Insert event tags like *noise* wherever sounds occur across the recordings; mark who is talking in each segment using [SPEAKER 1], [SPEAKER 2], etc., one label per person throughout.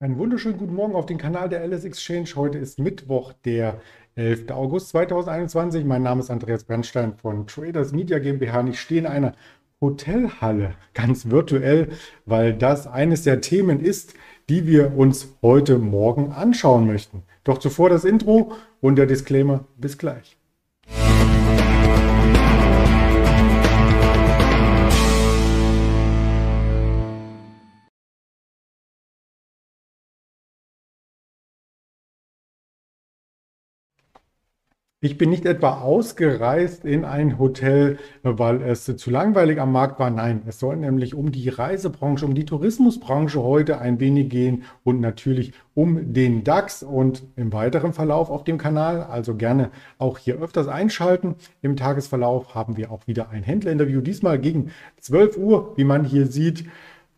[SPEAKER 1] Einen wunderschönen guten Morgen auf den Kanal der LS Exchange. Heute ist Mittwoch, der 11. August 2021. Mein Name ist Andreas Brandstein von Traders Media GmbH und ich stehe in einer Hotelhalle, ganz virtuell, weil das eines der Themen ist, die wir uns heute Morgen anschauen möchten. Doch zuvor das Intro und der Disclaimer. Bis gleich. Ich bin nicht etwa ausgereist in ein Hotel, weil es zu langweilig am Markt war. Nein, es soll nämlich um die Reisebranche, um die Tourismusbranche heute ein wenig gehen und natürlich um den DAX und im weiteren Verlauf auf dem Kanal. Also gerne auch hier öfters einschalten. Im Tagesverlauf haben wir auch wieder ein Händlerinterview, diesmal gegen 12 Uhr, wie man hier sieht.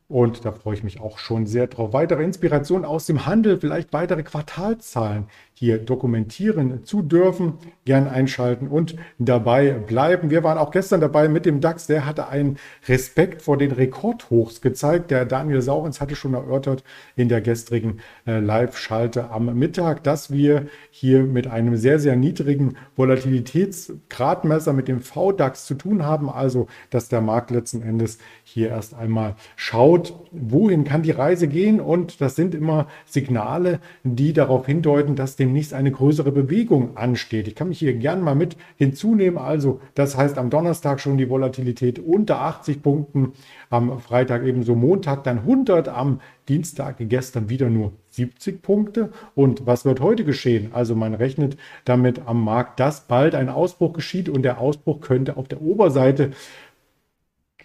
[SPEAKER 1] Und da freue ich mich auch schon sehr drauf. Weitere Inspirationen aus dem Handel, vielleicht weitere Quartalzahlen hier dokumentieren zu dürfen. Gern einschalten und dabei bleiben. Wir waren auch gestern dabei mit dem DAX. Der hatte einen Respekt vor den Rekordhochs gezeigt. Der Daniel Saurens hatte schon erörtert in der gestrigen äh, Live-Schalte am Mittag, dass wir hier mit einem sehr, sehr niedrigen Volatilitätsgradmesser mit dem VDAX zu tun haben. Also, dass der Markt letzten Endes hier erst einmal schaut, wohin kann die Reise gehen. Und das sind immer Signale, die darauf hindeuten, dass dem demnächst eine größere Bewegung ansteht. Ich kann mich hier gern mal mit hinzunehmen. Also das heißt am Donnerstag schon die Volatilität unter 80 Punkten, am Freitag ebenso Montag dann 100, am Dienstag gestern wieder nur 70 Punkte. Und was wird heute geschehen? Also man rechnet damit am Markt, dass bald ein Ausbruch geschieht und der Ausbruch könnte auf der Oberseite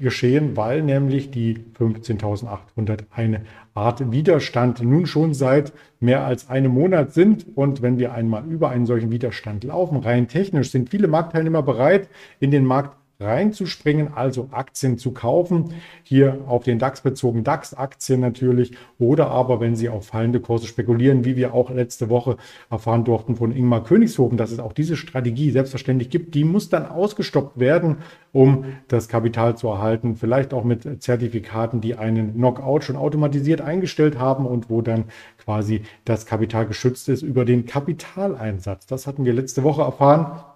[SPEAKER 1] geschehen, weil nämlich die 15.800 eine Art Widerstand nun schon seit mehr als einem Monat sind. Und wenn wir einmal über einen solchen Widerstand laufen, rein technisch, sind viele Marktteilnehmer bereit, in den Markt reinzuspringen, also Aktien zu kaufen. Hier auf den DAX bezogen DAX-Aktien natürlich oder aber wenn Sie auf fallende Kurse spekulieren, wie wir auch letzte Woche erfahren durften von Ingmar Königshofen, dass es auch diese Strategie selbstverständlich gibt, die muss dann ausgestoppt werden, um das Kapital zu erhalten. Vielleicht auch mit Zertifikaten, die einen Knockout schon automatisiert eingestellt haben und wo dann quasi das Kapital geschützt ist über den Kapitaleinsatz. Das hatten wir letzte Woche erfahren.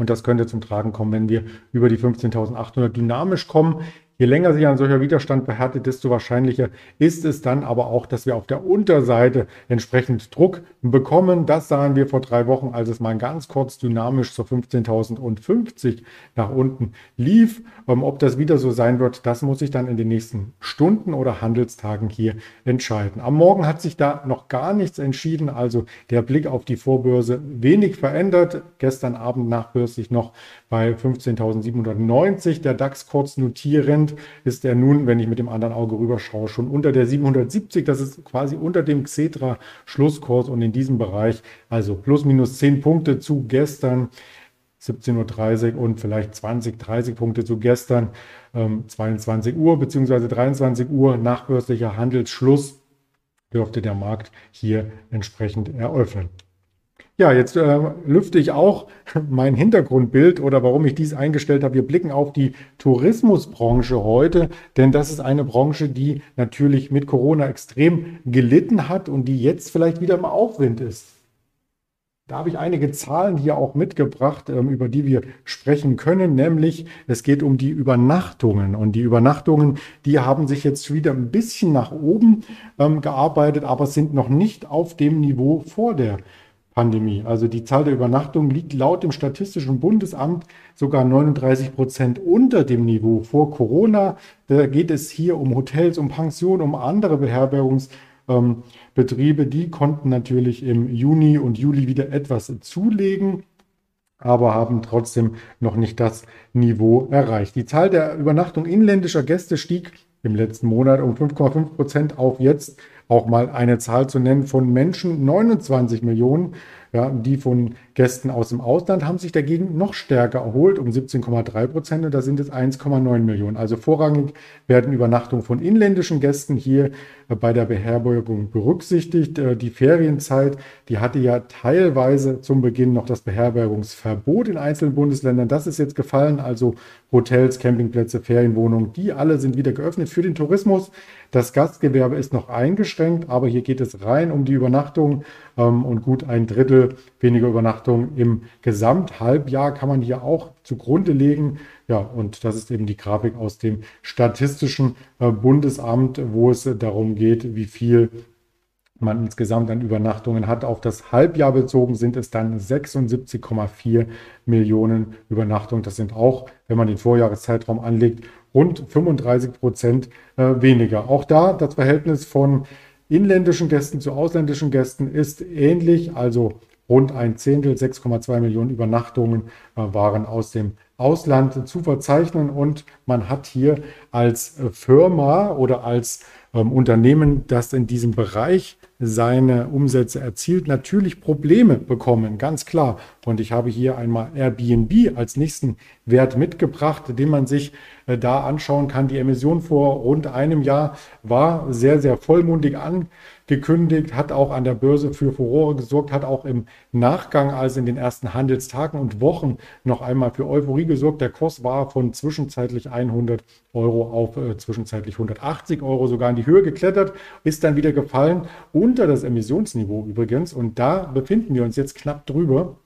[SPEAKER 1] Und das könnte zum Tragen kommen, wenn wir über die 15.800 dynamisch kommen. Je länger sich ein solcher Widerstand behärtet, desto wahrscheinlicher ist es dann aber auch, dass wir auf der Unterseite entsprechend Druck bekommen. Das sahen wir vor drei Wochen, als es mal ganz kurz dynamisch zur 15.050 nach unten lief. Ähm, ob das wieder so sein wird, das muss ich dann in den nächsten Stunden oder Handelstagen hier entscheiden. Am Morgen hat sich da noch gar nichts entschieden, also der Blick auf die Vorbörse wenig verändert. Gestern Abend nachbörslich noch bei 15.790 der DAX kurz notierend ist er nun, wenn ich mit dem anderen Auge rüberschaue, schon unter der 770. Das ist quasi unter dem Xetra-Schlusskurs und in diesem Bereich, also plus minus 10 Punkte zu gestern. 17.30 Uhr und vielleicht 20, 30 Punkte zu gestern, ähm, 22 Uhr bzw. 23 Uhr nachbörslicher Handelsschluss dürfte der Markt hier entsprechend eröffnen. Ja, jetzt äh, lüfte ich auch *laughs* mein Hintergrundbild oder warum ich dies eingestellt habe. Wir blicken auf die Tourismusbranche heute, denn das ist eine Branche, die natürlich mit Corona extrem gelitten hat und die jetzt vielleicht wieder im Aufwind ist. Da habe ich einige Zahlen hier auch mitgebracht, ähm, über die wir sprechen können, nämlich es geht um die Übernachtungen. Und die Übernachtungen, die haben sich jetzt wieder ein bisschen nach oben ähm, gearbeitet, aber sind noch nicht auf dem Niveau vor der Pandemie. Also die Zahl der Übernachtungen liegt laut dem Statistischen Bundesamt sogar 39 Prozent unter dem Niveau vor Corona. Da geht es hier um Hotels, um Pensionen, um andere Beherbergungsbetriebe. Ähm, die konnten natürlich im Juni und Juli wieder etwas zulegen aber haben trotzdem noch nicht das Niveau erreicht. Die Zahl der Übernachtung inländischer Gäste stieg im letzten Monat um 5,5 Prozent auf jetzt auch mal eine Zahl zu nennen von Menschen, 29 Millionen, ja, die von Gästen aus dem Ausland haben sich dagegen noch stärker erholt, um 17,3 Prozent. Und da sind es 1,9 Millionen. Also vorrangig werden Übernachtungen von inländischen Gästen hier bei der Beherbergung berücksichtigt. Äh, die Ferienzeit, die hatte ja teilweise zum Beginn noch das Beherbergungsverbot in einzelnen Bundesländern. Das ist jetzt gefallen. Also Hotels, Campingplätze, Ferienwohnungen, die alle sind wieder geöffnet für den Tourismus. Das Gastgewerbe ist noch eingeschränkt, aber hier geht es rein um die Übernachtung und gut ein Drittel weniger Übernachtung im Gesamthalbjahr kann man hier auch zugrunde legen. Ja, und das ist eben die Grafik aus dem Statistischen äh, Bundesamt, wo es darum geht, wie viel man insgesamt an Übernachtungen hat. Auf das Halbjahr bezogen sind es dann 76,4 Millionen Übernachtungen. Das sind auch, wenn man den Vorjahreszeitraum anlegt, rund 35 Prozent äh, weniger. Auch da das Verhältnis von inländischen Gästen zu ausländischen Gästen ist ähnlich, also rund ein Zehntel, 6,2 Millionen Übernachtungen äh, waren aus dem Ausland zu verzeichnen. Und man hat hier als äh, Firma oder als ähm, Unternehmen, das in diesem Bereich seine Umsätze erzielt, natürlich Probleme bekommen, ganz klar. Und ich habe hier einmal Airbnb als nächsten Wert mitgebracht, den man sich äh, da anschauen kann. Die Emission vor rund einem Jahr war sehr, sehr vollmundig angekündigt, hat auch an der Börse für Furore gesorgt, hat auch im Nachgang, also in den ersten Handelstagen und Wochen, noch einmal für Euphorie gesorgt. Der Kurs war von zwischenzeitlich 100 Euro auf äh, zwischenzeitlich 180 Euro sogar in die Höhe geklettert, ist dann wieder gefallen. Unter das Emissionsniveau übrigens. Und da befinden wir uns jetzt knapp drüber.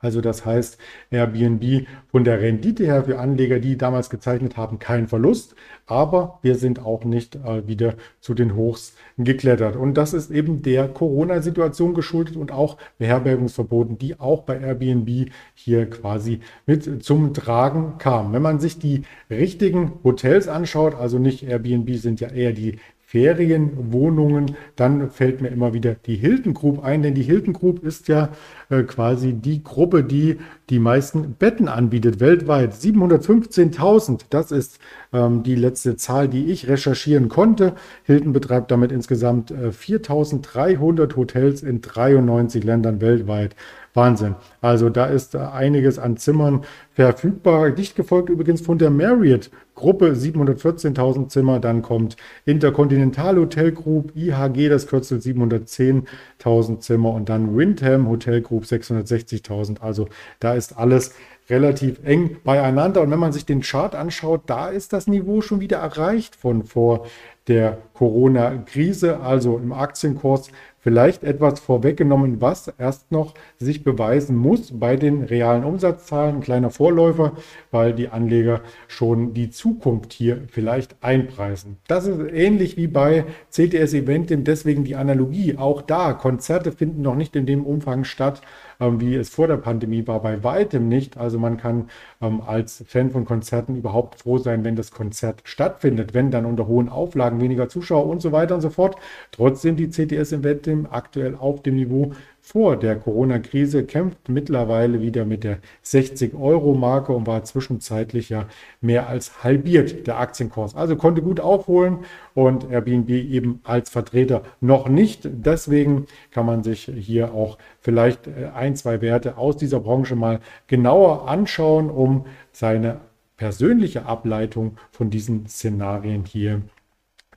[SPEAKER 1] Also das heißt, Airbnb von der Rendite her für Anleger, die damals gezeichnet haben, kein Verlust. Aber wir sind auch nicht äh, wieder zu den Hochs geklettert. Und das ist eben der Corona-Situation geschuldet und auch Beherbergungsverboten, die auch bei Airbnb hier quasi mit zum Tragen kamen. Wenn man sich die richtigen Hotels anschaut, also nicht Airbnb sind ja eher die Ferienwohnungen, dann fällt mir immer wieder die Hilton Group ein, denn die Hilton Group ist ja äh, quasi die Gruppe, die die meisten Betten anbietet weltweit. 715.000, das ist ähm, die letzte Zahl, die ich recherchieren konnte. Hilton betreibt damit insgesamt äh, 4.300 Hotels in 93 Ländern weltweit. Wahnsinn. Also da ist äh, einiges an Zimmern verfügbar. Dicht gefolgt übrigens von der Marriott Gruppe 714.000 Zimmer. Dann kommt Intercontinental Hotel Group, IHG, das Kürzel 710.000 Zimmer und dann Windham Hotel Group 660.000. Also da ist alles relativ eng beieinander. Und wenn man sich den Chart anschaut, da ist das Niveau schon wieder erreicht von vor der Corona-Krise, also im Aktienkurs vielleicht etwas vorweggenommen, was erst noch sich beweisen muss bei den realen Umsatzzahlen. Ein kleiner Vorläufer, weil die Anleger schon die Zukunft hier vielleicht einpreisen. Das ist ähnlich wie bei CTS Eventim, deswegen die Analogie. Auch da, Konzerte finden noch nicht in dem Umfang statt, ähm, wie es vor der Pandemie war, bei weitem nicht. Also man kann ähm, als Fan von Konzerten überhaupt froh sein, wenn das Konzert stattfindet, wenn dann unter hohen Auflagen weniger Zuschauer und so weiter und so fort. Trotzdem die CTS Eventim aktuell auf dem Niveau vor der Corona-Krise, kämpft mittlerweile wieder mit der 60-Euro-Marke und war zwischenzeitlich ja mehr als halbiert der Aktienkurs. Also konnte gut aufholen und Airbnb eben als Vertreter noch nicht. Deswegen kann man sich hier auch vielleicht äh, ein, zwei Werte aus dieser Branche mal genauer anschauen, um seine persönliche Ableitung von diesen Szenarien hier zu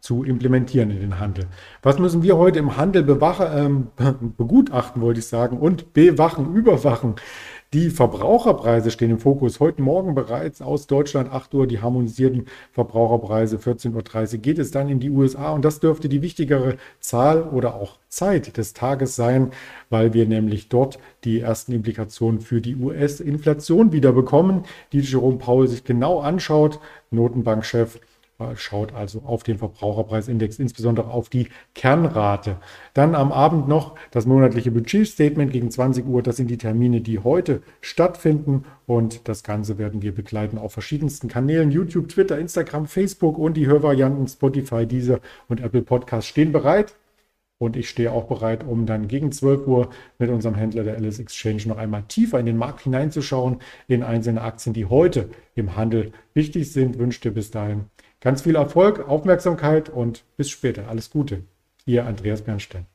[SPEAKER 1] implementieren in den Handel. Was müssen wir heute im Handel bewachen, ähm, *laughs* begutachten, wollte ich sagen, und bewachen, überwachen? Die Verbraucherpreise stehen im Fokus. Heute Morgen bereits aus Deutschland 8 Uhr die harmonisierten Verbraucherpreise. 14.30 Uhr geht es dann in die USA und das dürfte die wichtigere Zahl oder auch Zeit des Tages sein, weil wir nämlich dort die ersten Implikationen für die US-Inflation wieder bekommen, die Jerome Paul sich genau anschaut. Notenbankchef schaut also auf den Verbraucherpreisindex, insbesondere auf die Kernrate. Dann am Abend noch das monatliche Budgetstatement gegen 20 Uhr. Das sind die Termine, die heute stattfinden. Und das Ganze werden wir begleiten auf verschiedensten Kanälen. YouTube, Twitter, Instagram, Facebook und die Hörvarianten Spotify, Deezer und Apple Podcasts stehen bereit. Und ich stehe auch bereit, um dann gegen 12 Uhr mit unserem Händler der Alice Exchange noch einmal tiefer in den Markt hineinzuschauen, in einzelne Aktien, die heute im Handel wichtig sind. Wünsche dir bis dahin Ganz viel Erfolg, Aufmerksamkeit und bis später. Alles Gute. Ihr Andreas Bernstein.